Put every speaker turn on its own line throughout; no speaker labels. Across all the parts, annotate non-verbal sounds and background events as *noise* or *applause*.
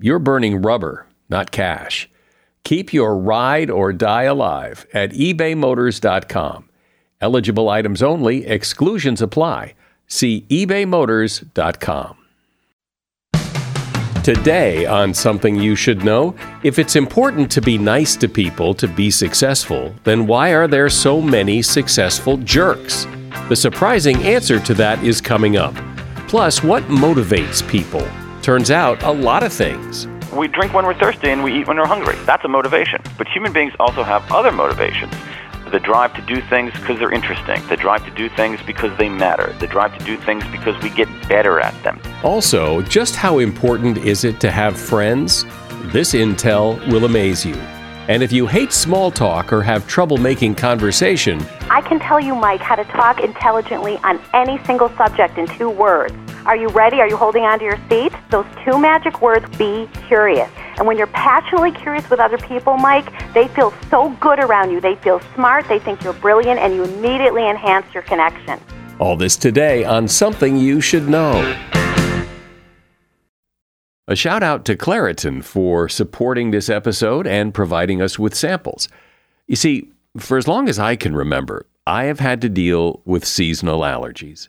you're burning rubber, not cash. Keep your ride or die alive at ebaymotors.com. Eligible items only, exclusions apply. See ebaymotors.com. Today, on Something You Should Know, if it's important to be nice to people to be successful, then why are there so many successful jerks? The surprising answer to that is coming up. Plus, what motivates people? Turns out, a lot of things.
We drink when we're thirsty and we eat when we're hungry. That's a motivation. But human beings also have other motivations the drive to do things because they're interesting, the drive to do things because they matter, the drive to do things because we get better at them.
Also, just how important is it to have friends? This intel will amaze you. And if you hate small talk or have trouble making conversation,
I can tell you, Mike, how to talk intelligently on any single subject in two words. Are you ready? Are you holding onto your seat? Those two magic words be curious. And when you're passionately curious with other people, Mike, they feel so good around you. They feel smart, they think you're brilliant, and you immediately enhance your connection.
All this today on Something You Should Know. A shout out to Claritin for supporting this episode and providing us with samples. You see, for as long as I can remember, I have had to deal with seasonal allergies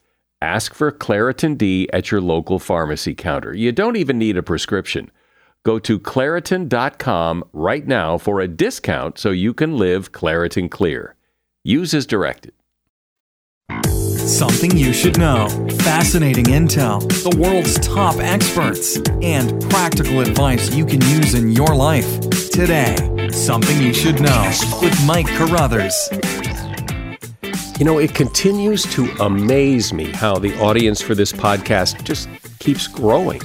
Ask for Claritin D at your local pharmacy counter. You don't even need a prescription. Go to Claritin.com right now for a discount so you can live Claritin Clear. Use as directed.
Something you should know. Fascinating intel, the world's top experts, and practical advice you can use in your life. Today, Something You Should Know with Mike Carruthers.
You know, it continues to amaze me how the audience for this podcast just keeps growing.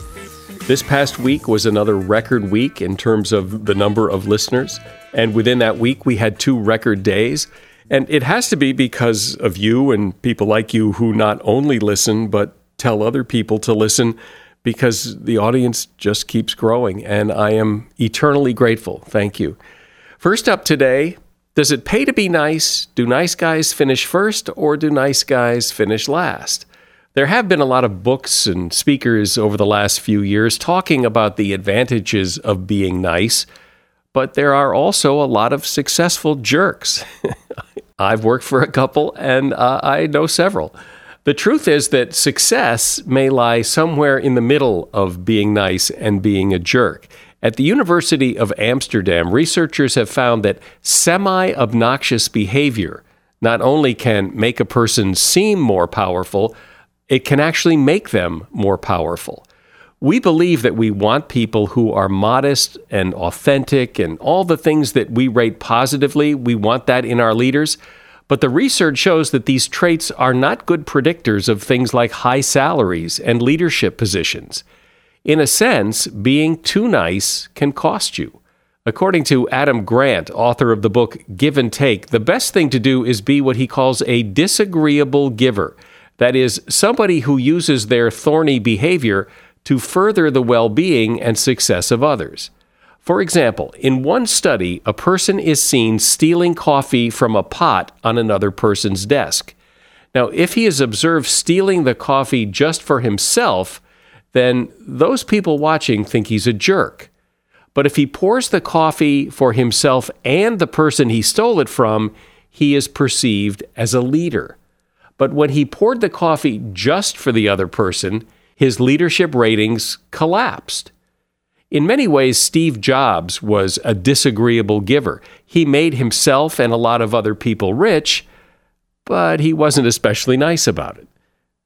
This past week was another record week in terms of the number of listeners. And within that week, we had two record days. And it has to be because of you and people like you who not only listen, but tell other people to listen because the audience just keeps growing. And I am eternally grateful. Thank you. First up today, does it pay to be nice? Do nice guys finish first or do nice guys finish last? There have been a lot of books and speakers over the last few years talking about the advantages of being nice, but there are also a lot of successful jerks. *laughs* I've worked for a couple and uh, I know several. The truth is that success may lie somewhere in the middle of being nice and being a jerk. At the University of Amsterdam, researchers have found that semi obnoxious behavior not only can make a person seem more powerful, it can actually make them more powerful. We believe that we want people who are modest and authentic and all the things that we rate positively. We want that in our leaders. But the research shows that these traits are not good predictors of things like high salaries and leadership positions. In a sense, being too nice can cost you. According to Adam Grant, author of the book Give and Take, the best thing to do is be what he calls a disagreeable giver. That is, somebody who uses their thorny behavior to further the well being and success of others. For example, in one study, a person is seen stealing coffee from a pot on another person's desk. Now, if he is observed stealing the coffee just for himself, then those people watching think he's a jerk. But if he pours the coffee for himself and the person he stole it from, he is perceived as a leader. But when he poured the coffee just for the other person, his leadership ratings collapsed. In many ways, Steve Jobs was a disagreeable giver. He made himself and a lot of other people rich, but he wasn't especially nice about it.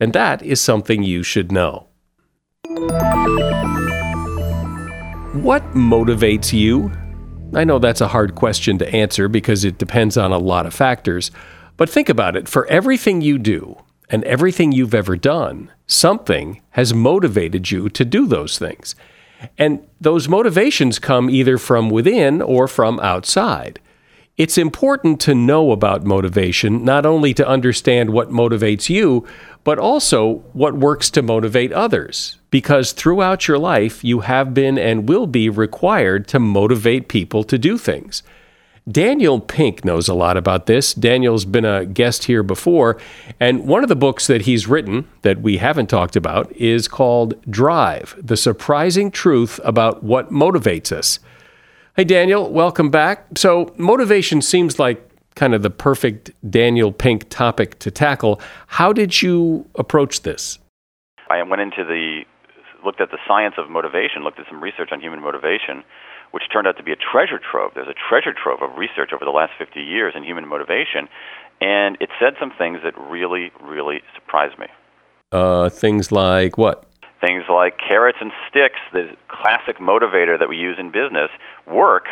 And that is something you should know. What motivates you? I know that's a hard question to answer because it depends on a lot of factors, but think about it. For everything you do and everything you've ever done, something has motivated you to do those things. And those motivations come either from within or from outside. It's important to know about motivation, not only to understand what motivates you, but also what works to motivate others. Because throughout your life, you have been and will be required to motivate people to do things. Daniel Pink knows a lot about this. Daniel's been a guest here before, and one of the books that he's written that we haven't talked about is called Drive The Surprising Truth About What Motivates Us. Hey, Daniel, welcome back. So, motivation seems like kind of the perfect Daniel Pink topic to tackle. How did you approach this?
I went into the, looked at the science of motivation, looked at some research on human motivation which turned out to be a treasure trove. There's a treasure trove of research over the last 50 years in human motivation, and it said some things that really, really surprised me.
Uh, things like what?
Things like carrots and sticks, the classic motivator that we use in business, work,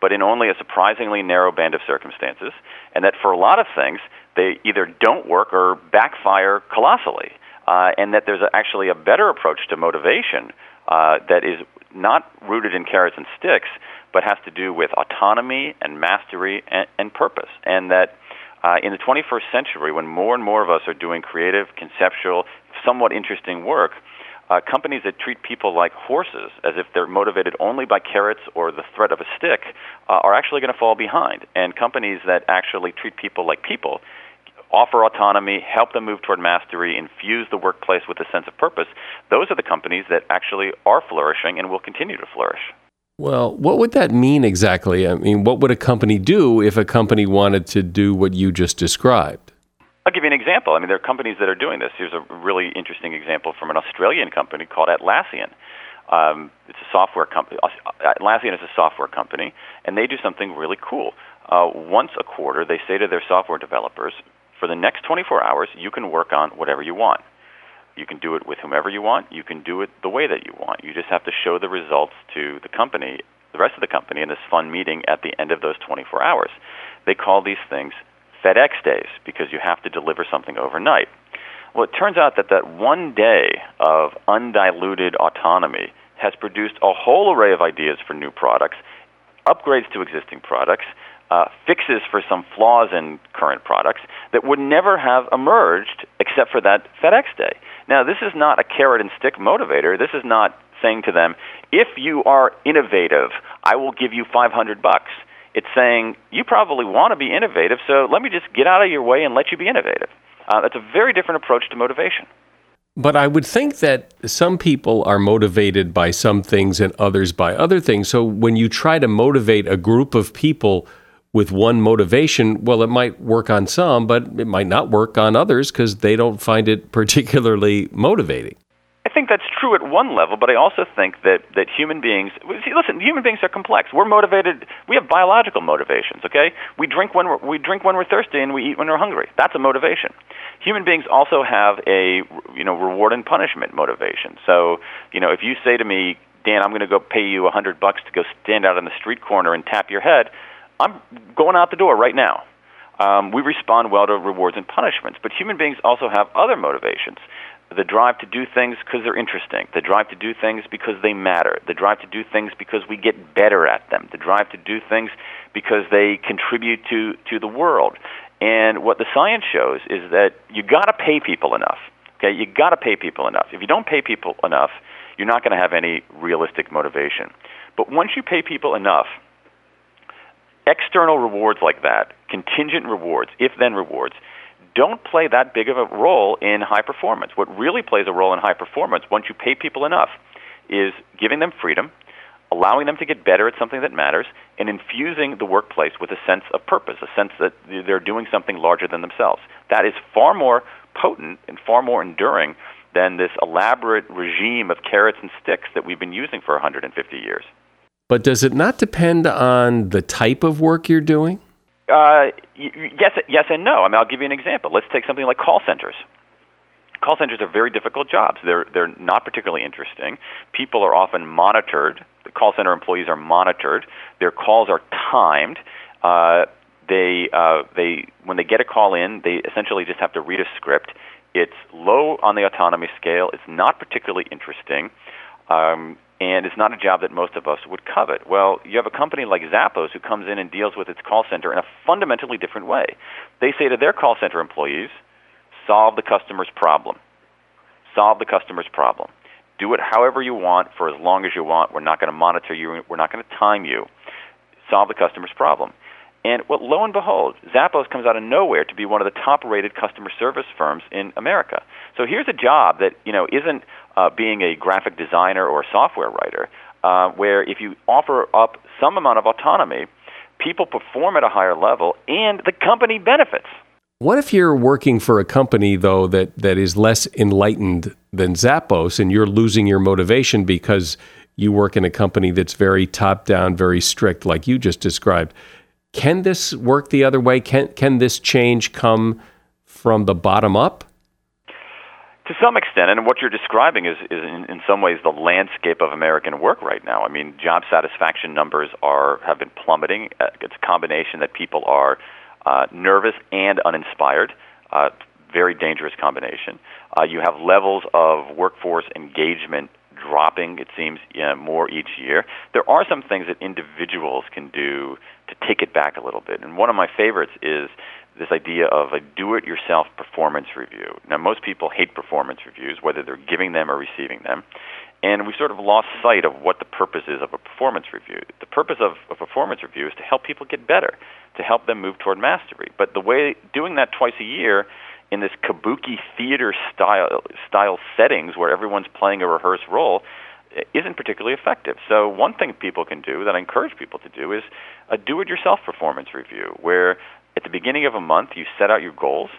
but in only a surprisingly narrow band of circumstances, and that for a lot of things, they either don't work or backfire colossally. Uh, and that there's actually a better approach to motivation uh, that is not rooted in carrots and sticks, but has to do with autonomy and mastery and, and purpose. And that uh, in the 21st century, when more and more of us are doing creative, conceptual, somewhat interesting work, uh, companies that treat people like horses, as if they're motivated only by carrots or the threat of a stick, uh, are actually going to fall behind. And companies that actually treat people like people offer autonomy, help them move toward mastery, infuse the workplace with a sense of purpose, those are the companies that actually are flourishing and will continue to flourish.
Well, what would that mean exactly? I mean, what would a company do if a company wanted to do what you just described?
I'll give you an example. I mean, there are companies that are doing this. Here's a really interesting example from an Australian company called Atlassian. Um, it's a software company. Atlassian is a software company, and they do something really cool. Uh, once a quarter, they say to their software developers, for the next 24 hours, you can work on whatever you want. You can do it with whomever you want. You can do it the way that you want. You just have to show the results to the company, the rest of the company, in this fun meeting at the end of those 24 hours. They call these things FedEx days because you have to deliver something overnight. Well, it turns out that that one day of undiluted autonomy has produced a whole array of ideas for new products, upgrades to existing products, uh, fixes for some flaws in current products that would never have emerged except for that FedEx day. Now, this is not a carrot and stick motivator. This is not saying to them, if you are innovative, I will give you 500 bucks. It's saying, you probably want to be innovative, so let me just get out of your way and let you be innovative. Uh, that's a very different approach to motivation.
But I would think that some people are motivated by some things and others by other things. So when you try to motivate a group of people with one motivation, well, it might work on some, but it might not work on others because they don't find it *laughs* particularly motivating.
I think that's true at one level, but I also think that, that human beings see, listen, human beings are complex. We're motivated. We have biological motivations. Okay, we drink when we're, we drink when we're thirsty and we eat when we're hungry. That's a motivation. Human beings also have a you know reward and punishment motivation. So you know if you say to me, Dan, I'm going to go pay you a hundred bucks to go stand out on the street corner and tap your head, I'm going out the door right now. Um, we respond well to rewards and punishments, but human beings also have other motivations. The drive to do things because they're interesting. The drive to do things because they matter. The drive to do things because we get better at them. The drive to do things because they contribute to, to the world. And what the science shows is that you got to pay people enough. Okay, you got to pay people enough. If you don't pay people enough, you're not going to have any realistic motivation. But once you pay people enough, external rewards like that, contingent rewards, if then rewards, don't play that big of a role in high performance. What really plays a role in high performance, once you pay people enough, is giving them freedom, allowing them to get better at something that matters, and infusing the workplace with a sense of purpose, a sense that they're doing something larger than themselves. That is far more potent and far more enduring than this elaborate regime of carrots and sticks that we've been using for 150 years.
But does it not depend on the type of work you're doing?
Uh, yes, yes, and no. I mean, I'll give you an example. Let's take something like call centers. Call centers are very difficult jobs. They're they're not particularly interesting. People are often monitored. The call center employees are monitored. Their calls are timed. Uh, they uh, they when they get a call in, they essentially just have to read a script. It's low on the autonomy scale. It's not particularly interesting. Um, and it's not a job that most of us would covet. Well, you have a company like Zappos who comes in and deals with its call center in a fundamentally different way. They say to their call center employees, solve the customer's problem. Solve the customer's problem. Do it however you want for as long as you want. We're not going to monitor you. We're not going to time you. Solve the customer's problem. And well, lo and behold, Zappos comes out of nowhere to be one of the top-rated customer service firms in America. So here's a job that you know isn't uh, being a graphic designer or software writer, uh, where if you offer up some amount of autonomy, people perform at a higher level, and the company benefits.
What if you're working for a company though that that is less enlightened than Zappos, and you're losing your motivation because you work in a company that's very top down, very strict, like you just described? Can this work the other way? Can can this change come from the bottom up?
To some extent, and what you're describing is, is in, in some ways the landscape of American work right now. I mean, job satisfaction numbers are have been plummeting. Uh, it's a combination that people are uh, nervous and uninspired. Uh, very dangerous combination. Uh, you have levels of workforce engagement dropping, it seems, you know, more each year. There are some things that individuals can do to take it back a little bit. And one of my favorites is this idea of a do it yourself performance review. Now, most people hate performance reviews, whether they're giving them or receiving them. And we've sort of lost sight of what the purpose is of a performance review. The purpose of a performance review is to help people get better, to help them move toward mastery. But the way doing that twice a year in this kabuki theater style style settings where everyone's playing a rehearsed role isn't particularly effective. So one thing people can do that I encourage people to do is a do-it-yourself performance review, where at the beginning of a month you set out your goals,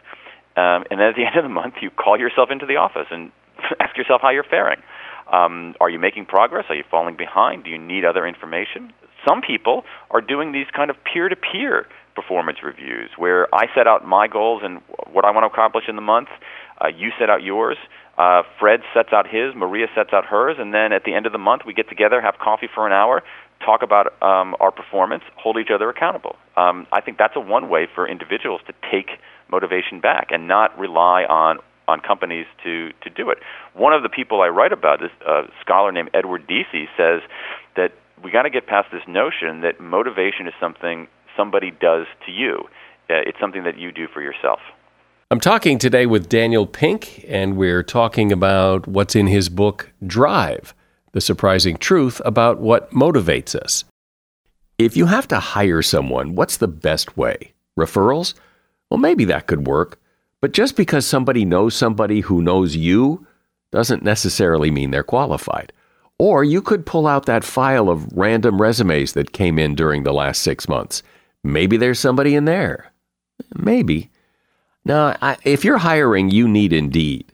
um, and then at the *laughs* end of the month you call yourself into the office and *laughs* ask yourself how you're faring. Um, are you making progress? Are you falling behind? Do you need other information? Some people are doing these kind of peer-to-peer performance reviews where I set out my goals and what I want to accomplish in the month. Uh, you set out yours. Uh, Fred sets out his. Maria sets out hers. And then at the end of the month, we get together, have coffee for an hour, talk about um, our performance, hold each other accountable. Um, I think that's a one way for individuals to take motivation back and not rely on on companies to to do it. One of the people I write about, this uh, scholar named Edward Deci, says that we got to get past this notion that motivation is something somebody does to you. Uh, it's something that you do for yourself.
I'm talking today with Daniel Pink, and we're talking about what's in his book, Drive The Surprising Truth About What Motivates Us. If you have to hire someone, what's the best way? Referrals? Well, maybe that could work. But just because somebody knows somebody who knows you doesn't necessarily mean they're qualified. Or you could pull out that file of random resumes that came in during the last six months Maybe there's somebody in there. Maybe. Now, I, if you're hiring, you need Indeed.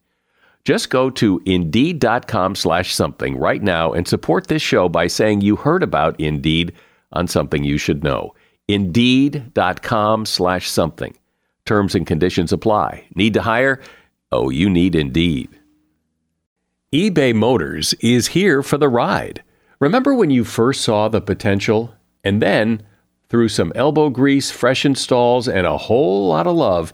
Just go to Indeed.com slash something right now and support this show by saying you heard about Indeed on something you should know. Indeed.com slash something. Terms and conditions apply. Need to hire? Oh, you need Indeed. eBay Motors is here for the ride. Remember when you first saw the potential? And then, through some elbow grease, fresh installs, and a whole lot of love,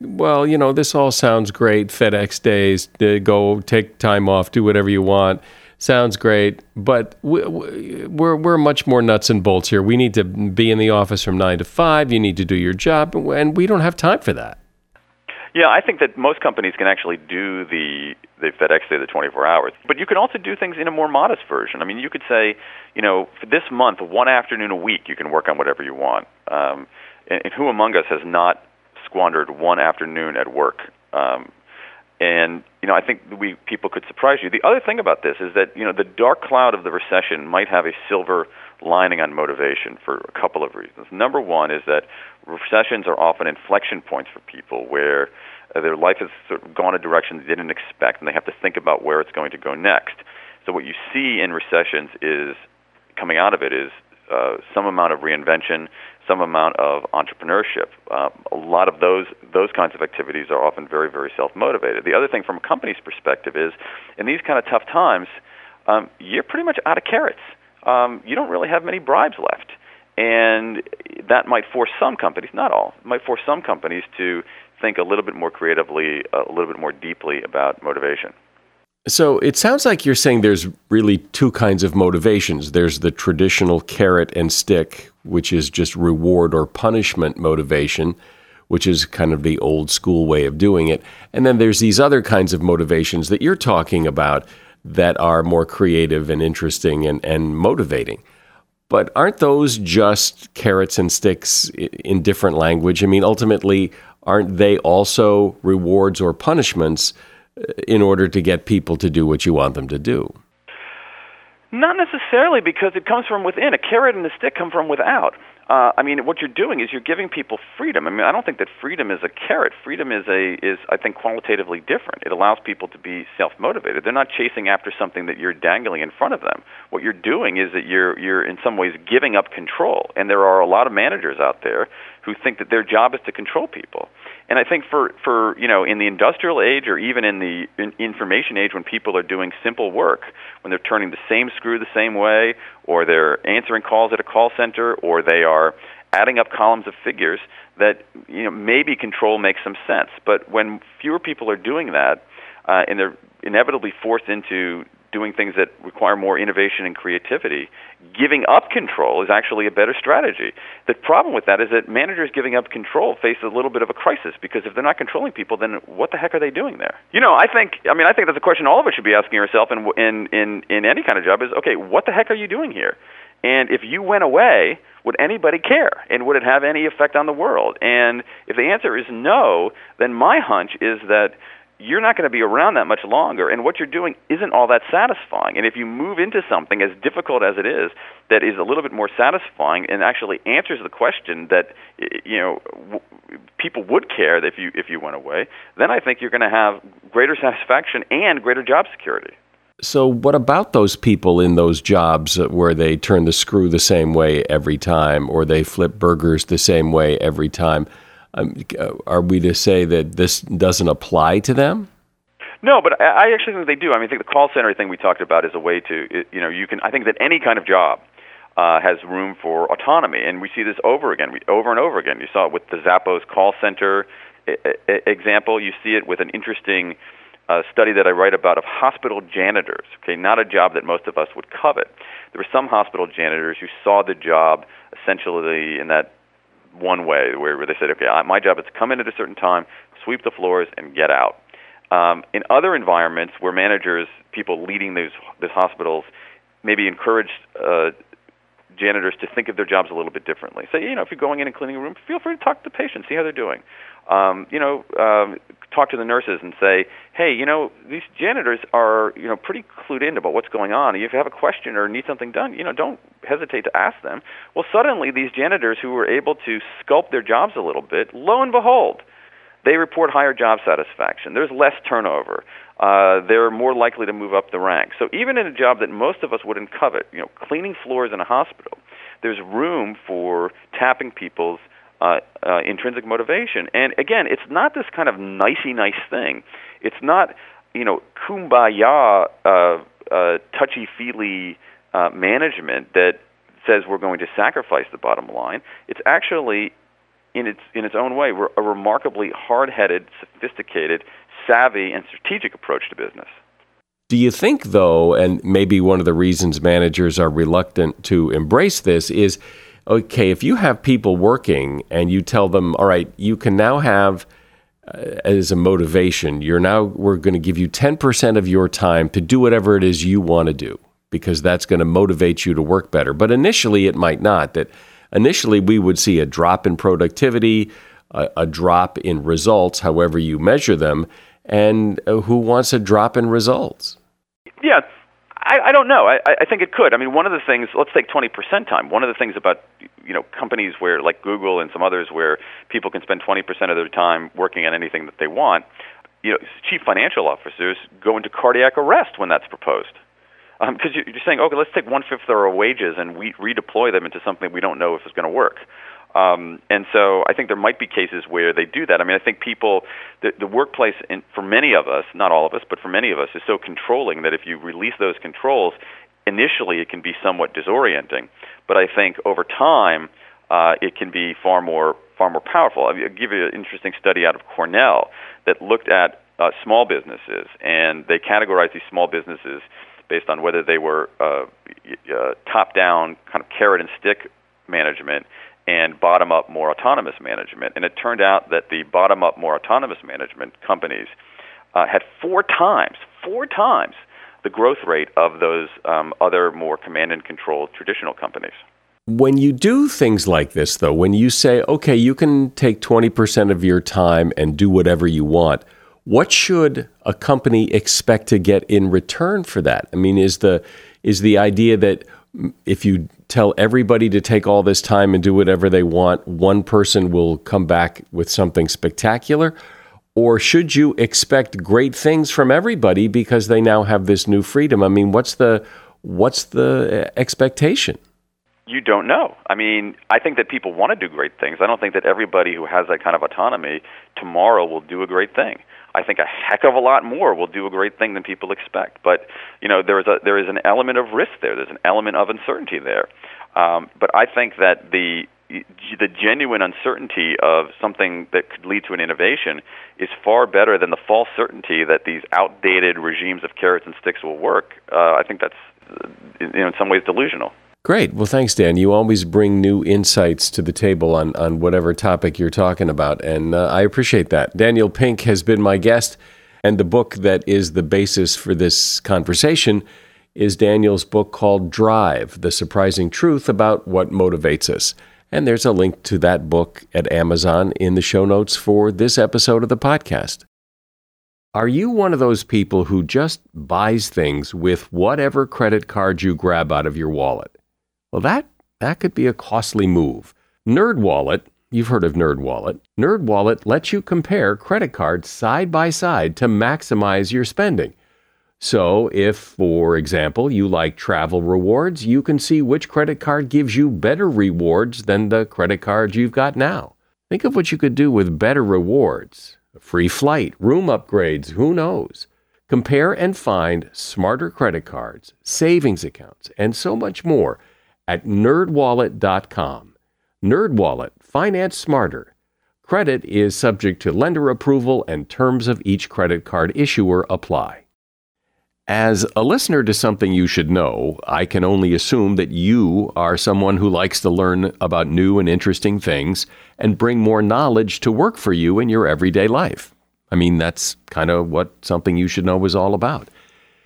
well, you know, this all sounds great. FedEx days, go take time off, do whatever you want. Sounds great, but we're we're much more nuts and bolts here. We need to be in the office from nine to five. You need to do your job, and we don't have time for that.
Yeah, I think that most companies can actually do the the FedEx Day, the 24 hours. But you can also do things in a more modest version. I mean, you could say, you know, for this month, one afternoon a week, you can work on whatever you want. Um, and, and who among us has not squandered one afternoon at work? Um, and you know, I think we people could surprise you. The other thing about this is that you know the dark cloud of the recession might have a silver lining on motivation for a couple of reasons. Number one is that recessions are often inflection points for people where uh, their life has sort of gone a direction they didn't expect, and they have to think about where it's going to go next. So what you see in recessions is coming out of it is uh, some amount of reinvention, some amount of entrepreneurship. Uh, a lot of those those kinds of activities are often very very self motivated. The other thing from a company's perspective is, in these kind of tough times, um, you're pretty much out of carrots. Um, you don't really have many bribes left and that might force some companies, not all, might force some companies to think a little bit more creatively, a little bit more deeply about motivation.
So it sounds like you're saying there's really two kinds of motivations. There's the traditional carrot and stick, which is just reward or punishment motivation, which is kind of the old school way of doing it. And then there's these other kinds of motivations that you're talking about that are more creative and interesting and, and motivating. But aren't those just carrots and sticks in different language? I mean, ultimately, aren't they also rewards or punishments in order to get people to do what you want them to do?
Not necessarily, because it comes from within. A carrot and a stick come from without uh, I mean, what you're doing is you're giving people freedom. I mean, I don't think that freedom is a carrot. Freedom is a is I think qualitatively different. It allows people to be self-motivated. They're not chasing after something that you're dangling in front of them. What you're doing is that you're you're in some ways giving up control. And there are a lot of managers out there who think that their job is to control people. And I think for for you know in the industrial age or even in the in information age when people are doing simple work, when they're turning the same screw the same way, or they're answering calls at a call center, or they are adding up columns of figures, that you know maybe control makes some sense. But when fewer people are doing that, uh, and they're inevitably forced into doing things that require more innovation and creativity, giving up control is actually a better strategy. The problem with that is that managers giving up control face a little bit of a crisis because if they're not controlling people, then what the heck are they doing there? You know, I think I mean I think that's a question all of us should be asking ourselves in in in, in any kind of job is okay, what the heck are you doing here? And if you went away, would anybody care? And would it have any effect on the world? And if the answer is no, then my hunch is that you're not going to be around that much longer and what you're doing isn't all that satisfying. And if you move into something as difficult as it is that is a little bit more satisfying and actually answers the question that you know people would care if you if you went away then i think you're going to have greater satisfaction and greater job security.
So what about those people in those jobs where they turn the screw the same way every time or they flip burgers the same way every time um, uh, are we to say that this doesn't apply to them?
No, but I actually think they do. I mean, I think the call center thing we talked about is a way to, you know, you can. I think that any kind of job uh, has room for autonomy. And we see this over again, we, over and over again. You saw it with the Zappos call center example. You see it with an interesting uh, study that I write about of hospital janitors. Okay, not a job that most of us would covet. There were some hospital janitors who saw the job essentially in that one way, where, they said, "Okay, my job is to come in at a certain time, sweep the floors, and get out." Um, in other environments where managers, people leading these, these hospitals, maybe encouraged uh, janitors to think of their jobs a little bit differently. Say, you know, if you're going in and cleaning a room, feel free to talk to the patient, see how they're doing. Um, you know, um, talk to the nurses and say, hey, you know, these janitors are, you know, pretty clued in about what's going on. If you have a question or need something done, you know, don't hesitate to ask them. Well, suddenly these janitors who were able to sculpt their jobs a little bit, lo and behold, they report higher job satisfaction. There's less turnover. Uh, they're more likely to move up the ranks. So even in a job that most of us wouldn't covet, you know, cleaning floors in a hospital, there's room for tapping people's uh, uh, intrinsic motivation. And again, it's not this kind of nicey nice thing. It's not you know kumbaya, uh, uh, touchy feely uh, management that says we're going to sacrifice the bottom line. It's actually in its in its own way, a remarkably hard-headed, sophisticated, savvy, and strategic approach to business.
Do you think, though, and maybe one of the reasons managers are reluctant to embrace this is, okay, if you have people working and you tell them, all right, you can now have uh, as a motivation, you're now we're going to give you 10% of your time to do whatever it is you want to do because that's going to motivate you to work better. But initially, it might not. That initially we would see a drop in productivity, a, a drop in results, however you measure them. And uh, who wants a drop in results?
Yeah, I, I don't know. I, I think it could. I mean, one of the things. Let's take twenty percent time. One of the things about you know companies where like Google and some others where people can spend twenty percent of their time working on anything that they want. You know, chief financial officers go into cardiac arrest when that's proposed because um, you're saying, okay, let's take one fifth of our wages and we redeploy them into something we don't know if it's going to work. Um, and so I think there might be cases where they do that. I mean, I think people, the, the workplace, in, for many of us, not all of us, but for many of us, is so controlling that if you release those controls, initially it can be somewhat disorienting. But I think over time, uh, it can be far more far more powerful. I'll give you an interesting study out of Cornell that looked at uh, small businesses, and they categorized these small businesses based on whether they were uh, uh, top-down kind of carrot and stick management and bottom-up, more autonomous management. And it turned out that the bottom-up, more autonomous management companies uh, had four times, four times the growth rate of those um, other more command and control traditional companies.
When you do things like this, though, when you say, okay, you can take 20% of your time and do whatever you want, what should a company expect to get in return for that? I mean, is the is the idea that if you tell everybody to take all this time and do whatever they want, one person will come back with something spectacular? Or should you expect great things from everybody because they now have this new freedom? I mean, what's the what's the expectation?
You don't know. I mean, I think that people want to do great things. I don't think that everybody who has that kind of autonomy tomorrow will do a great thing. I think a heck of a lot more will do a great thing than people expect. But you know, there is a there is an element of risk there. There's an element of uncertainty there. Um, but I think that the the genuine uncertainty of something that could lead to an innovation is far better than the false certainty that these outdated regimes of carrots and sticks will work. Uh, I think that's you know in some ways delusional.
Great. Well, thanks, Dan. You always bring new insights to the table on, on whatever topic you're talking about, and uh, I appreciate that. Daniel Pink has been my guest, and the book that is the basis for this conversation is Daniel's book called Drive The Surprising Truth About What Motivates Us. And there's a link to that book at Amazon in the show notes for this episode of the podcast. Are you one of those people who just buys things with whatever credit card you grab out of your wallet? Well, that, that could be a costly move. NerdWallet, you've heard of NerdWallet. NerdWallet lets you compare credit cards side by side to maximize your spending. So, if, for example, you like travel rewards, you can see which credit card gives you better rewards than the credit cards you've got now. Think of what you could do with better rewards a free flight, room upgrades, who knows? Compare and find smarter credit cards, savings accounts, and so much more at nerdwallet.com. NerdWallet, finance smarter. Credit is subject to lender approval and terms of each credit card issuer apply. As a listener to something you should know, I can only assume that you are someone who likes to learn about new and interesting things and bring more knowledge to work for you in your everyday life. I mean, that's kind of what something you should know is all about.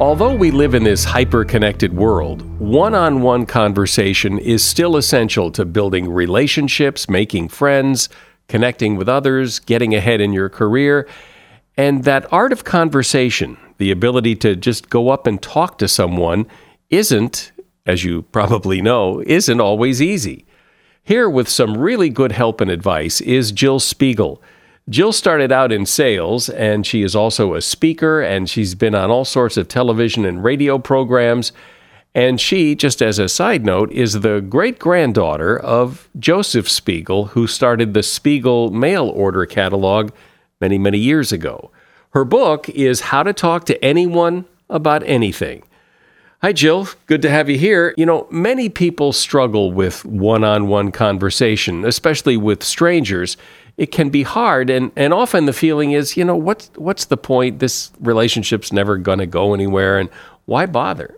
Although we live in this hyper connected world, one on one conversation is still essential to building relationships, making friends, connecting with others, getting ahead in your career. And that art of conversation, the ability to just go up and talk to someone, isn't, as you probably know, isn't always easy. Here, with some really good help and advice, is Jill Spiegel. Jill started out in sales, and she is also a speaker, and she's been on all sorts of television and radio programs. And she, just as a side note, is the great granddaughter of Joseph Spiegel, who started the Spiegel mail order catalog many, many years ago. Her book is How to Talk to Anyone About Anything. Hi, Jill. Good to have you here. You know, many people struggle with one on one conversation, especially with strangers it can be hard and, and often the feeling is you know what's what's the point this relationship's never going to go anywhere and why bother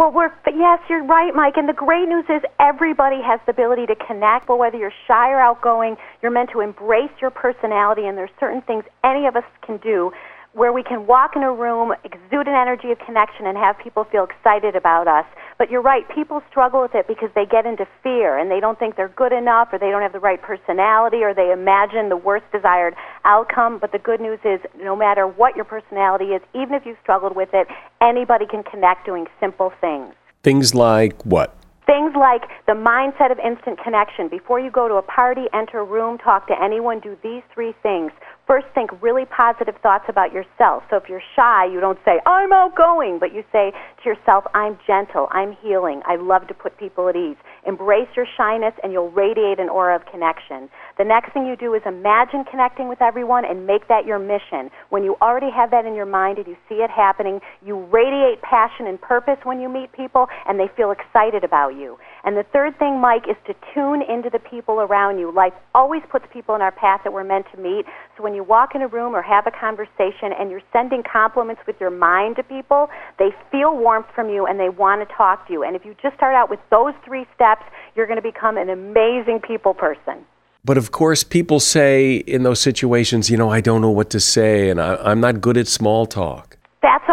well, we're yes, you're right, Mike. And the great news is everybody has the ability to connect. But whether you're shy or outgoing, you're meant to embrace your personality, and there's certain things any of us can do where we can walk in a room, exude an energy of connection, and have people feel excited about us. But you're right, people struggle with it because they get into fear and they don't think they're good enough or they don't have the right personality or they imagine the worst desired outcome. But the good news is, no matter what your personality is, even if you've struggled with it, anybody can connect doing simple things.
Things like what?
Things like the mindset of instant connection. Before you go to a party, enter a room, talk to anyone, do these three things. First, think really positive thoughts about yourself. So if you're shy, you don't say, I'm outgoing, but you say to yourself, I'm gentle, I'm healing, I love to put people at ease. Embrace your shyness and you'll radiate an aura of connection. The next thing you do is imagine connecting with everyone and make that your mission. When you already have that in your mind and you see it happening, you radiate passion and purpose when you meet people and they feel excited about you. And the third thing, Mike, is to tune into the people around you. Life always puts people in our path that we're meant to meet. So when you walk in a room or have a conversation and you're sending compliments with your mind to people, they feel warmth from you and they want to talk to you. And if you just start out with those three steps, you're going to become an amazing people person.
But of course, people say in those situations, you know, I don't know what to say and I, am not good at small talk.
That's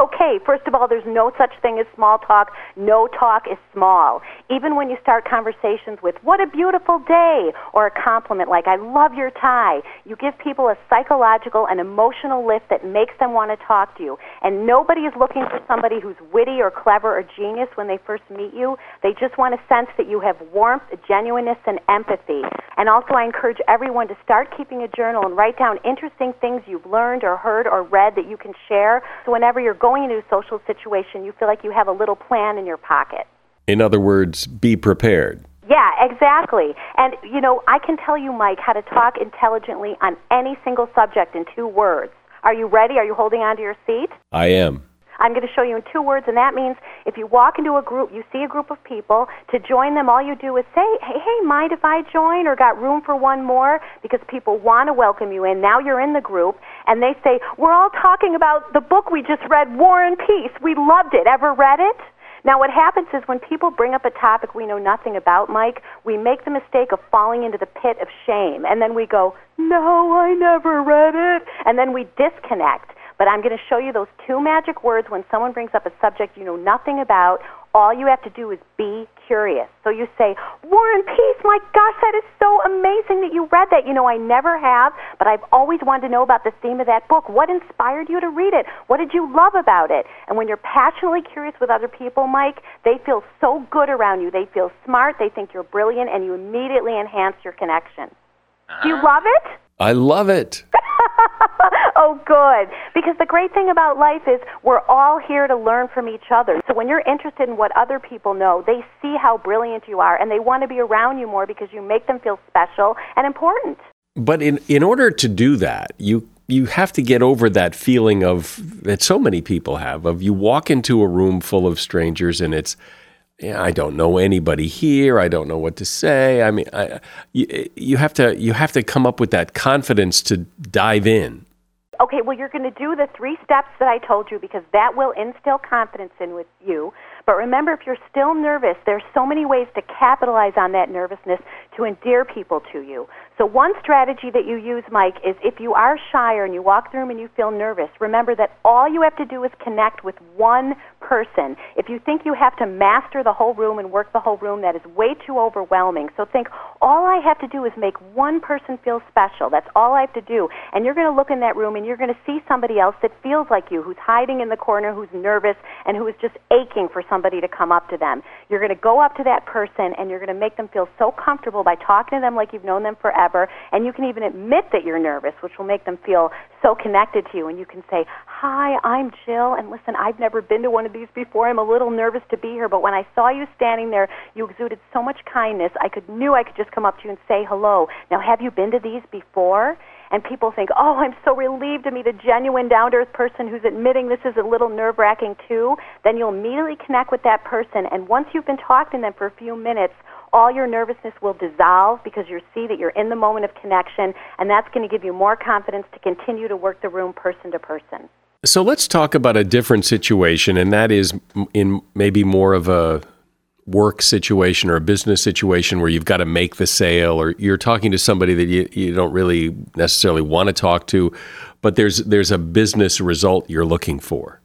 First of all, there's no such thing as small talk. No talk is small. Even when you start conversations with, what a beautiful day, or a compliment like, I love your tie, you give people a psychological and emotional lift that makes them want to talk to you. And nobody is looking for somebody who's witty or clever or genius when they first meet you. They just want to sense that you have warmth, genuineness, and empathy. And also, I encourage everyone to start keeping a journal and write down interesting things you've learned or heard or read that you can share. So whenever you're going into a social situation, you feel like you have a little plan in your pocket.
In other words, be prepared.
Yeah, exactly. And, you know, I can tell you, Mike, how to talk intelligently on any single subject in two words. Are you ready? Are you holding on to your seat?
I am.
I'm going to show you in two words, and that means if you walk into a group, you see a group of people, to join them, all you do is say, hey, hey, mind if I join, or got room for one more? Because people want to welcome you in. Now you're in the group, and they say, we're all talking about the book we just read, War and Peace. We loved it. Ever read it? Now, what happens is when people bring up a topic we know nothing about, Mike, we make the mistake of falling into the pit of shame. And then we go, No, I never read it. And then we disconnect. But I'm going to show you those two magic words when someone brings up a subject you know nothing about all you have to do is be curious. So you say, War and Peace, my gosh, that is so amazing that you read that. You know, I never have, but I've always wanted to know about the theme of that book. What inspired you to read it? What did you love about it? And when you're passionately curious with other people, Mike, they feel so good around you. They feel smart, they think you're brilliant, and you immediately enhance your connection. Uh-huh. Do you love it?
I love it. *laughs*
oh, good. Because the great thing about life is we're all here to learn from each other. So when you're interested in what other people know, they see how brilliant you are and they want to be around you more because you make them feel special and important.
But in, in order to do that, you you have to get over that feeling of that so many people have of you walk into a room full of strangers and it's yeah, I don't know anybody here. I don't know what to say. I mean, I, you, you have to you have to come up with that confidence to dive in.
Okay, well, you're going to do the three steps that I told you because that will instill confidence in with you. But remember, if you're still nervous, there's so many ways to capitalize on that nervousness to endear people to you. So one strategy that you use, Mike, is if you are shy and you walk through and you feel nervous, remember that all you have to do is connect with one person. If you think you have to master the whole room and work the whole room, that is way too overwhelming. So think, all I have to do is make one person feel special. That's all I have to do. And you're going to look in that room and you're going to see somebody else that feels like you, who's hiding in the corner, who's nervous, and who is just aching for somebody to come up to them. You're going to go up to that person and you're going to make them feel so comfortable by talking to them like you've known them forever whatever, and you can even admit that you're nervous, which will make them feel so connected to you. And you can say, Hi, I'm Jill, and listen, I've never been to one of these before. I'm a little nervous to be here, but when I saw you standing there, you exuded so much kindness. I could knew I could just come up to you and say hello. Now, have you been to these before? and people think, oh, I'm so relieved to meet a genuine, down to earth person who's admitting this is a little nerve wracking too, then you'll immediately connect with that person. And once you've been talking to them for a few minutes, all your nervousness will dissolve because you see that you're in the moment of connection, and that's going to give you more confidence to continue to work the room person to person.
So let's talk about a different situation, and that is in maybe more of a work situation or a business situation where you've got to make the sale or you're talking to somebody that you, you don't really necessarily want to talk to, but there's there's a business result you're looking for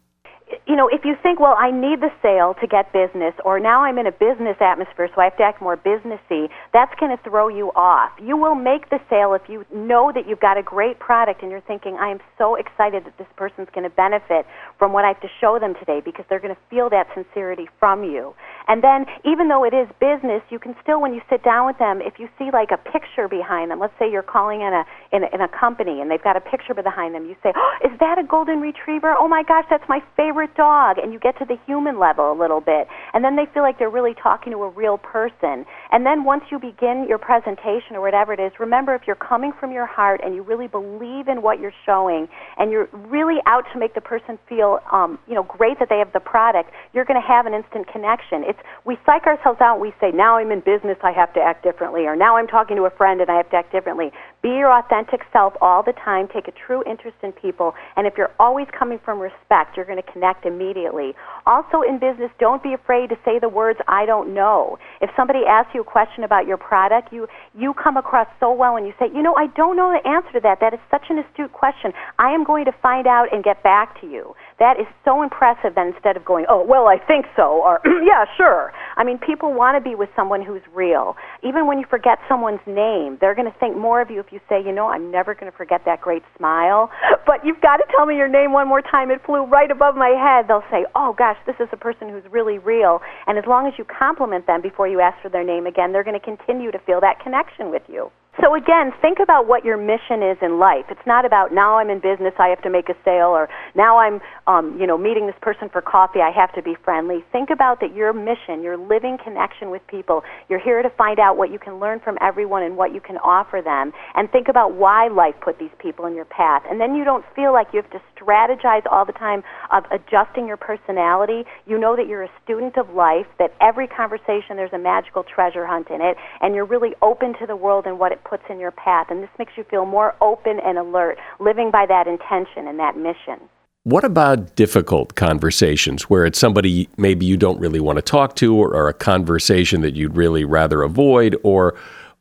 you know, if you think, well, I need the sale to get business, or now I'm in a business atmosphere, so I have to act more businessy, that's going to throw you off. You will make the sale if you know that you've got a great product and you're thinking, I am so excited that this person's going to benefit from what I have to show them today because they're going to feel that sincerity from you. And then, even though it is business, you can still, when you sit down with them, if you see like a picture behind them, let's say you're calling in a in a, in a company and they've got a picture behind them, you say, oh, "Is that a golden retriever? Oh my gosh, that's my favorite dog." And you get to the human level a little bit, and then they feel like they're really talking to a real person. And then once you begin your presentation or whatever it is, remember if you're coming from your heart and you really believe in what you're showing, and you're really out to make the person feel, um, you know, great that they have the product, you're going to have an instant connection it's we psych ourselves out. and We say, now I'm in business, I have to act differently, or now I'm talking to a friend and I have to act differently. Be your authentic self all the time. Take a true interest in people, and if you're always coming from respect, you're going to connect immediately. Also, in business, don't be afraid to say the words "I don't know." If somebody asks you a question about your product, you you come across so well, and you say, "You know, I don't know the answer to that. That is such an astute question. I am going to find out and get back to you." That is so impressive. That instead of going, "Oh, well, I think so," or *clears throat* "Yeah, sure." I mean, people want to be with someone who's real. Even when you forget someone's name, they're going to think more of you if you say, you know, I'm never going to forget that great smile. *laughs* But you've got to tell me your name one more time. It flew right above my head. They'll say, oh, gosh, this is a person who's really real. And as long as you compliment them before you ask for their name again, they're going to continue to feel that connection with you. So again, think about what your mission is in life. It's not about now I'm in business, I have to make a sale, or now I'm, um, you know, meeting this person for coffee, I have to be friendly. Think about that your mission, your living connection with people. You're here to find out what you can learn from everyone and what you can offer them, and think about why life put these people in your path. And then you don't feel like you have to strategize all the time of adjusting your personality. You know that you're a student of life. That every conversation there's a magical treasure hunt in it, and you're really open to the world and what it puts in your path. And this makes you feel more open and alert, living by that intention and that mission.
What about difficult conversations where it's somebody maybe you don't really want to talk to or, or, a conversation that you'd really rather avoid or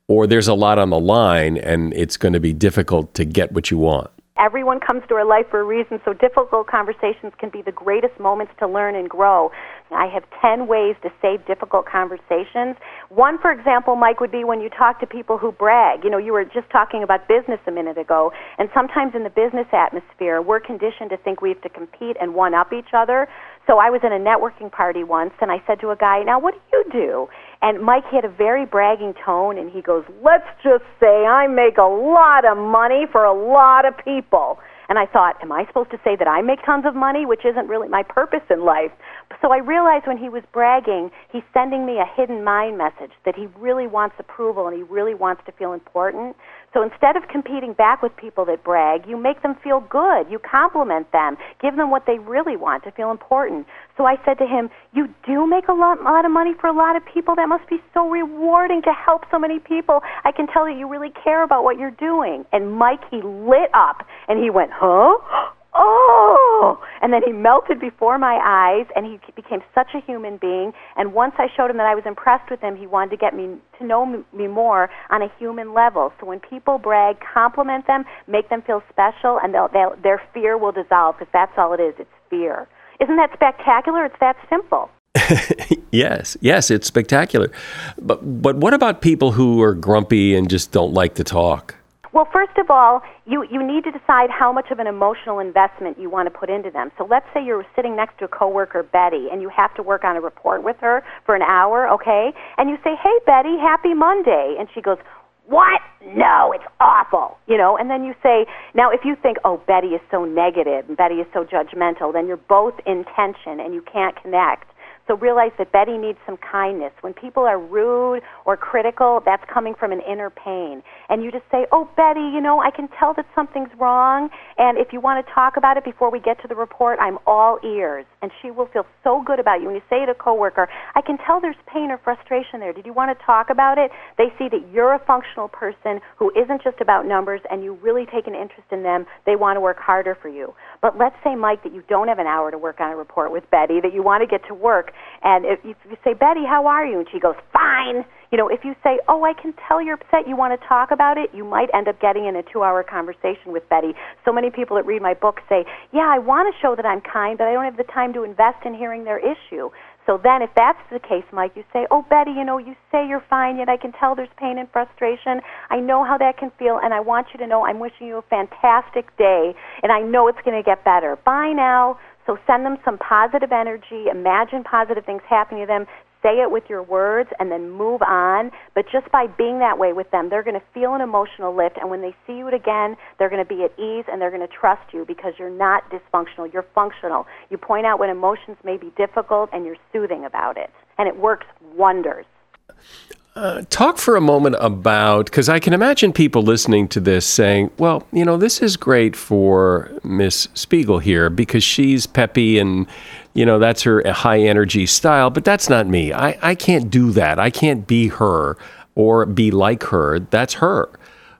or there's a lot on the line and it's going to be difficult to get what you want?
Everyone comes to our life for a reason, so difficult conversations can be the greatest moments to learn and grow. I have 10 ways to save difficult conversations. One, for example, Mike, would be when you talk to people who brag. You know, you were just talking about business a minute ago, and sometimes in the business atmosphere, we're conditioned to think we have to compete and one up each other. So I was in a networking party once, and I said to a guy, Now, what do you do? And Mike had a very bragging tone, and he goes, Let's just say I make a lot of money for a lot of people. And I thought, Am I supposed to say that I make tons of money, which isn't really my purpose in life? So I realized when he was bragging, he's sending me a hidden mind message that he really wants approval and he really wants to feel important. So instead of competing back with people that brag, you make them feel good. You compliment them. Give them what they really want to feel important. So I said to him, You do make a lot, lot of money for a lot of people. That must be so rewarding to help so many people. I can tell that you really care about what you're doing. And Mike, he lit up and he went, Huh? Oh! And then he melted before my eyes and he became such a human being. And once i showed him that i was impressed with him he wanted to get me to know me more on a human level. So when people brag compliment them make them feel special and they'll, they'll, their fear will dissolve because that's all it is it's fear. Isn't that spectacular? It's that simple. *laughs*
Yes, yes, it's spectacular. But but what about people who are grumpy and just don't like to talk?
Well, first of all, you, you need to decide how much of an emotional investment you want to put into them. So let's say you're sitting next to a coworker, Betty, and you have to work on a report with her for an hour, okay? And you say, hey, Betty, happy Monday. And she goes, what? No, it's awful. You know, and then you say, now if you think, oh, Betty is so negative and Betty is so judgmental, then you're both in tension and you can't connect. So realize that Betty needs some kindness. When people are rude or critical, that's coming from an inner pain. And you just say, Oh, Betty, you know, I can tell that something's wrong. And if you want to talk about it before we get to the report, I'm all ears. And she will feel so good about you. When you say to a coworker, I can tell there's pain or frustration there. Did you want to talk about it? They see that you're a functional person who isn't just about numbers and you really take an interest in them. They want to work harder for you. But let's say, Mike, that you don't have an hour to work on a report with Betty, that you want to get to work and if you say, Betty, how are you? And she goes, fine. You know, if you say, oh, I can tell you're upset, you want to talk about it, you might end up getting in a two hour conversation with Betty. So many people that read my book say, yeah, I want to show that I'm kind, but I don't have the time to invest in hearing their issue. So then, if that's the case, Mike, you say, Oh, Betty, you know, you say you're fine, yet I can tell there's pain and frustration. I know how that can feel, and I want you to know I'm wishing you a fantastic day, and I know it's going to get better. Bye now. So send them some positive energy, imagine positive things happening to them, say it with your words, and then move on. But just by being that way with them, they're going to feel an emotional lift, and when they see you again, they're going to be at ease and they're going to trust you because you're not dysfunctional, you're functional. You point out when emotions may be difficult and you're soothing about it, and it works wonders.
Uh, talk for a moment about because I can imagine people listening to this saying, "Well, you know, this is great for Miss Spiegel here because she's peppy and you know that's her high energy style, but that's not me. I, I can't do that. I can't be her or be like her. That's her."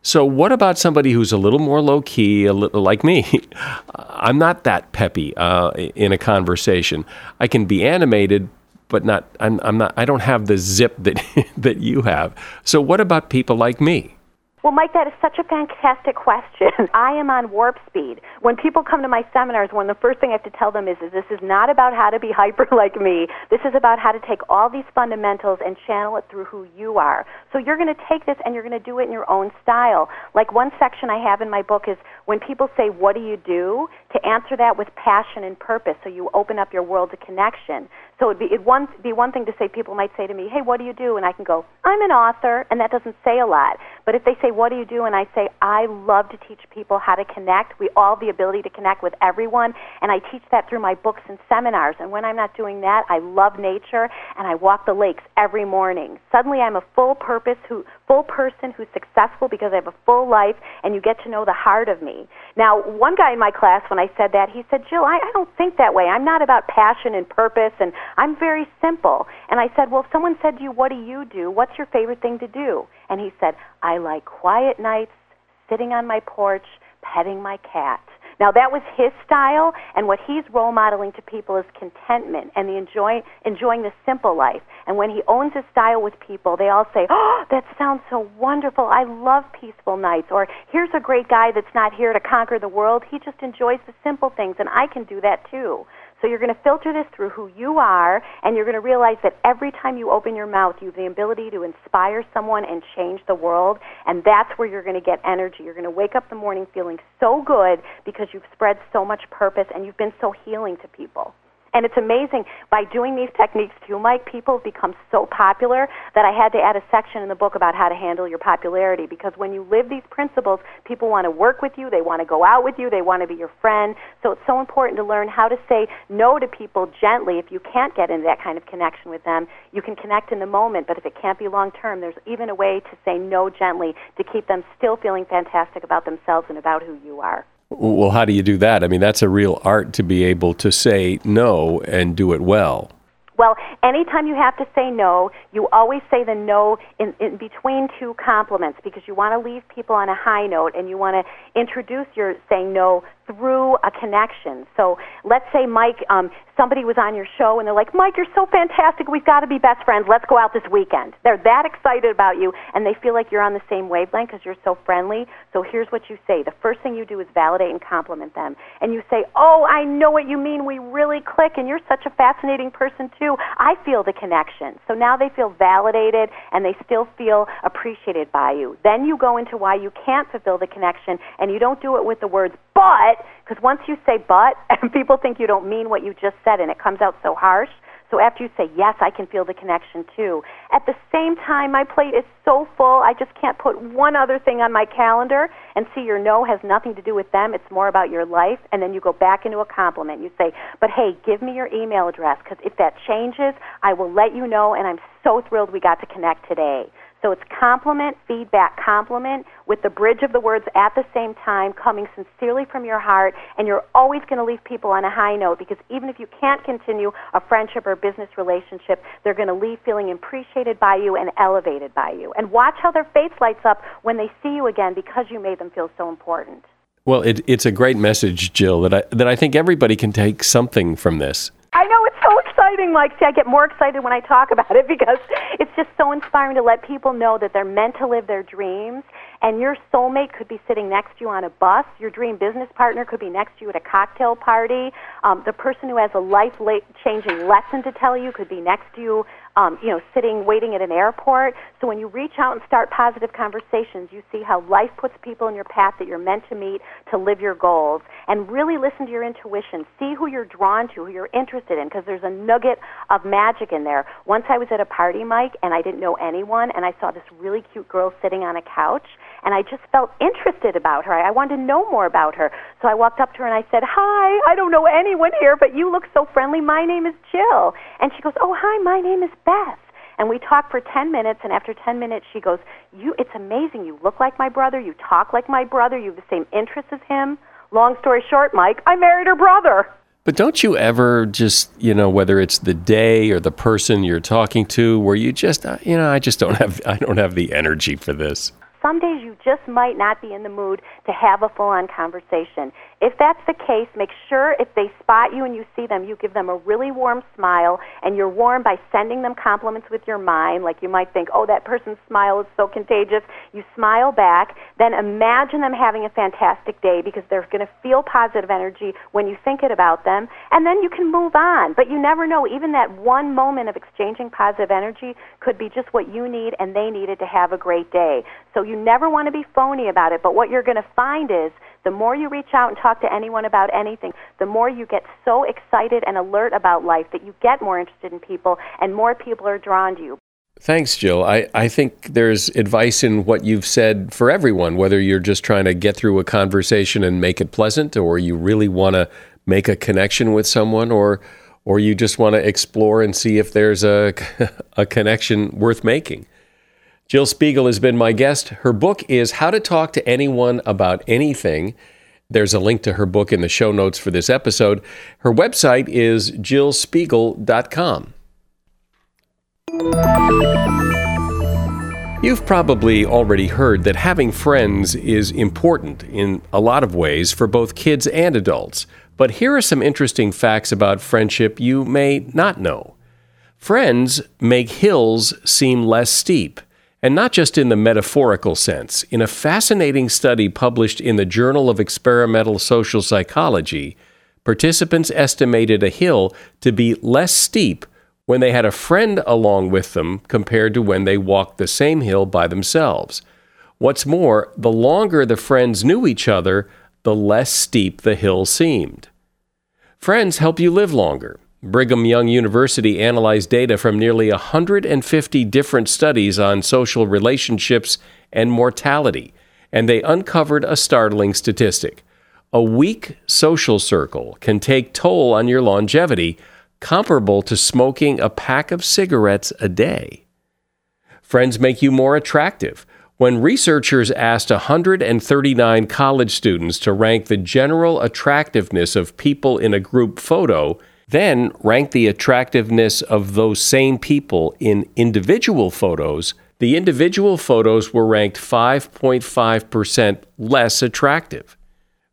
So, what about somebody who's a little more low key, a little like me? *laughs* I'm not that peppy uh, in a conversation. I can be animated, but not I'm, I'm not I don't have the zip that *laughs* that you have. So what about people like me?
Well, Mike, that is such a fantastic question. *laughs* I am on warp speed. When people come to my seminars, one of the first thing I have to tell them is, is this is not about how to be *laughs* hyper like me. This is about how to take all these fundamentals and channel it through who you are. So you're going to take this and you're going to do it in your own style. Like one section I have in my book is when people say, "What do you do?" To answer that with passion and purpose. So you open up your world to connection. So it'd be it one be one thing to say people might say to me, "Hey, what do you do?" and I can go, "I'm an author," and that doesn't say a lot. But if they say, "What do you do?" and I say, "I love to teach people how to connect. We all have the ability to connect with everyone, and I teach that through my books and seminars. And when I'm not doing that, I love nature and I walk the lakes every morning. Suddenly, I'm a full purpose who full person who's successful because I have a full life, and you get to know the heart of me. Now, one guy in my class, when I said that, he said, "Jill, I, I don't think that way. I'm not about passion and purpose and I'm very simple. And I said, Well, if someone said to you, What do you do? What's your favorite thing to do? And he said, I like quiet nights, sitting on my porch, petting my cat. Now that was his style, and what he's role modeling to people is contentment and the enjoy, enjoying the simple life. And when he owns his style with people, they all say, "Oh, that sounds so wonderful. I love peaceful nights." Or, "Here's a great guy that's not here to conquer the world. He just enjoys the simple things, and I can do that too." So you're going to filter this through who you are, and you're going to realize that every time you open your mouth, you have the ability to inspire someone and change the world, and that's where you're going to get energy. You're going to wake up the morning feeling so good because you've spread so much purpose and you've been so healing to people. And it's amazing by doing these techniques too, Mike, people have become so popular that I had to add a section in the book about how to handle your popularity because when you live these principles, people want to work with you, they want to go out with you, they want to be your friend. So it's so important to learn how to say no to people gently. If you can't get into that kind of connection with them, you can connect in the moment, but if it can't be long term, there's even a way to say no gently to keep them still feeling fantastic about themselves and about who you are.
Well, how do you do that? I mean, that's a real art to be able to say no and do it well.
Well, anytime you have to say no, you always say the no in, in between two compliments because you want to leave people on a high note and you want to introduce your saying no through a connection. So let's say, Mike, um, somebody was on your show and they're like, Mike, you're so fantastic. We've got to be best friends. Let's go out this weekend. They're that excited about you and they feel like you're on the same wavelength because you're so friendly. So here's what you say. The first thing you do is validate and compliment them. And you say, Oh, I know what you mean. We really click and you're such a fascinating person too. I feel the connection. So now they feel validated and they still feel appreciated by you. Then you go into why you can't fulfill the connection and you don't do it with the words, but because once you say but, *laughs* and people think you don't mean what you just said, and it comes out so harsh. So after you say yes, I can feel the connection too. At the same time, my plate is so full, I just can't put one other thing on my calendar. And see, your no has nothing to do with them. It's more about your life. And then you go back into a compliment. You say, but hey, give me your email address because if that changes, I will let you know. And I'm so thrilled we got to connect today. So it's compliment, feedback, compliment with the bridge of the words at the same time, coming sincerely from your heart, and you're always going to leave people on a high note because even if you can't continue a friendship or business relationship, they're going to leave feeling appreciated by you and elevated by you. And watch how their face lights up when they see you again because you made them feel so important.
Well, it, it's a great message, Jill, that I, that I think everybody can take something from this.
I know it's so exciting. See, I get more excited when I talk about it *laughs* because it's just so inspiring to let people know that they're meant to live their dreams. And your soulmate could be sitting next to you on a bus. Your dream business partner could be next to you at a cocktail party. Um, the person who has a life changing lesson to tell you could be next to you um, you know, sitting waiting at an airport. So when you reach out and start positive conversations, you see how life puts people in your path that you're meant to meet to live your goals. And really listen to your intuition. See who you're drawn to, who you're interested in, because there's a nugget of magic in there. Once I was at a party, Mike, and I didn't know anyone, and I saw this really cute girl sitting on a couch, and I just felt interested about her. I wanted to know more about her. So I walked up to her and I said, Hi, I don't know anyone here, but you look so friendly. My name is Jill. And she goes, Oh, hi, my name is Beth. And we talked for 10 minutes, and after 10 minutes, she goes, You, It's amazing. You look like my brother. You talk like my brother. You have the same interests as him. Long story short, Mike, I married her brother.
But don't you ever just, you know, whether it's the day or the person you're talking to, where you just, uh, you know, I just don't have, I don't have the energy for this.
Some days you just might not be in the mood to have a full on conversation. If that's the case, make sure if they spot you and you see them, you give them a really warm smile, and you're warm by sending them compliments with your mind. Like you might think, oh, that person's smile is so contagious. You smile back. Then imagine them having a fantastic day because they're going to feel positive energy when you think it about them, and then you can move on. But you never know. Even that one moment of exchanging positive energy could be just what you need and they needed to have a great day. So you never want to be phony about it. But what you're going to find is the more you reach out and talk to anyone about anything, the more you get so excited and alert about life that you get more interested in people and more people are drawn to you.
Thanks, Jill. I, I think there's advice in what you've said for everyone, whether you're just trying to get through a conversation and make it pleasant, or you really want to make a connection with someone, or or you just want to explore and see if there's a, *laughs* a connection worth making. Jill Spiegel has been my guest. Her book is How to Talk to Anyone About Anything. There's a link to her book in the show notes for this episode. Her website is jillspiegel.com. You've probably already heard that having friends is important in a lot of ways for both kids and adults. But here are some interesting facts about friendship you may not know. Friends make hills seem less steep, and not just in the metaphorical sense. In a fascinating study published in the Journal of Experimental Social Psychology, participants estimated a hill to be less steep when they had a friend along with them compared to when they walked the same hill by themselves. What's more, the longer the friends knew each other, the less steep the hill seemed. Friends help you live longer. Brigham Young University analyzed data from nearly 150 different studies on social relationships and mortality, and they uncovered a startling statistic. A weak social circle can take toll on your longevity comparable to smoking a pack of cigarettes a day. Friends make you more attractive. When researchers asked 139 college students to rank the general attractiveness of people in a group photo, then rank the attractiveness of those same people in individual photos, the individual photos were ranked 5.5% less attractive.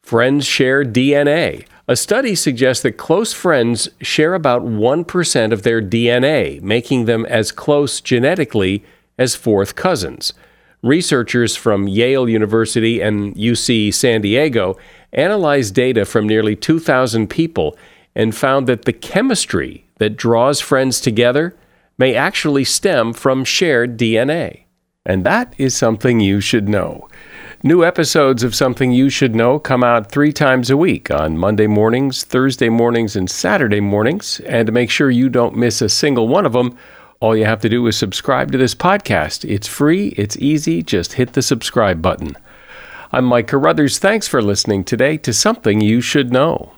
Friends share DNA. A study suggests that close friends share about 1% of their DNA, making them as close genetically as fourth cousins. Researchers from Yale University and UC San Diego analyzed data from nearly 2,000 people and found that the chemistry that draws friends together may actually stem from shared DNA. And that is something you should know. New episodes of Something You Should Know come out three times a week on Monday mornings, Thursday mornings, and Saturday mornings. And to make sure you don't miss a single one of them, all you have to do is subscribe to this podcast. It's free, it's easy, just hit the subscribe button. I'm Mike Carruthers. Thanks for listening today to Something You Should Know.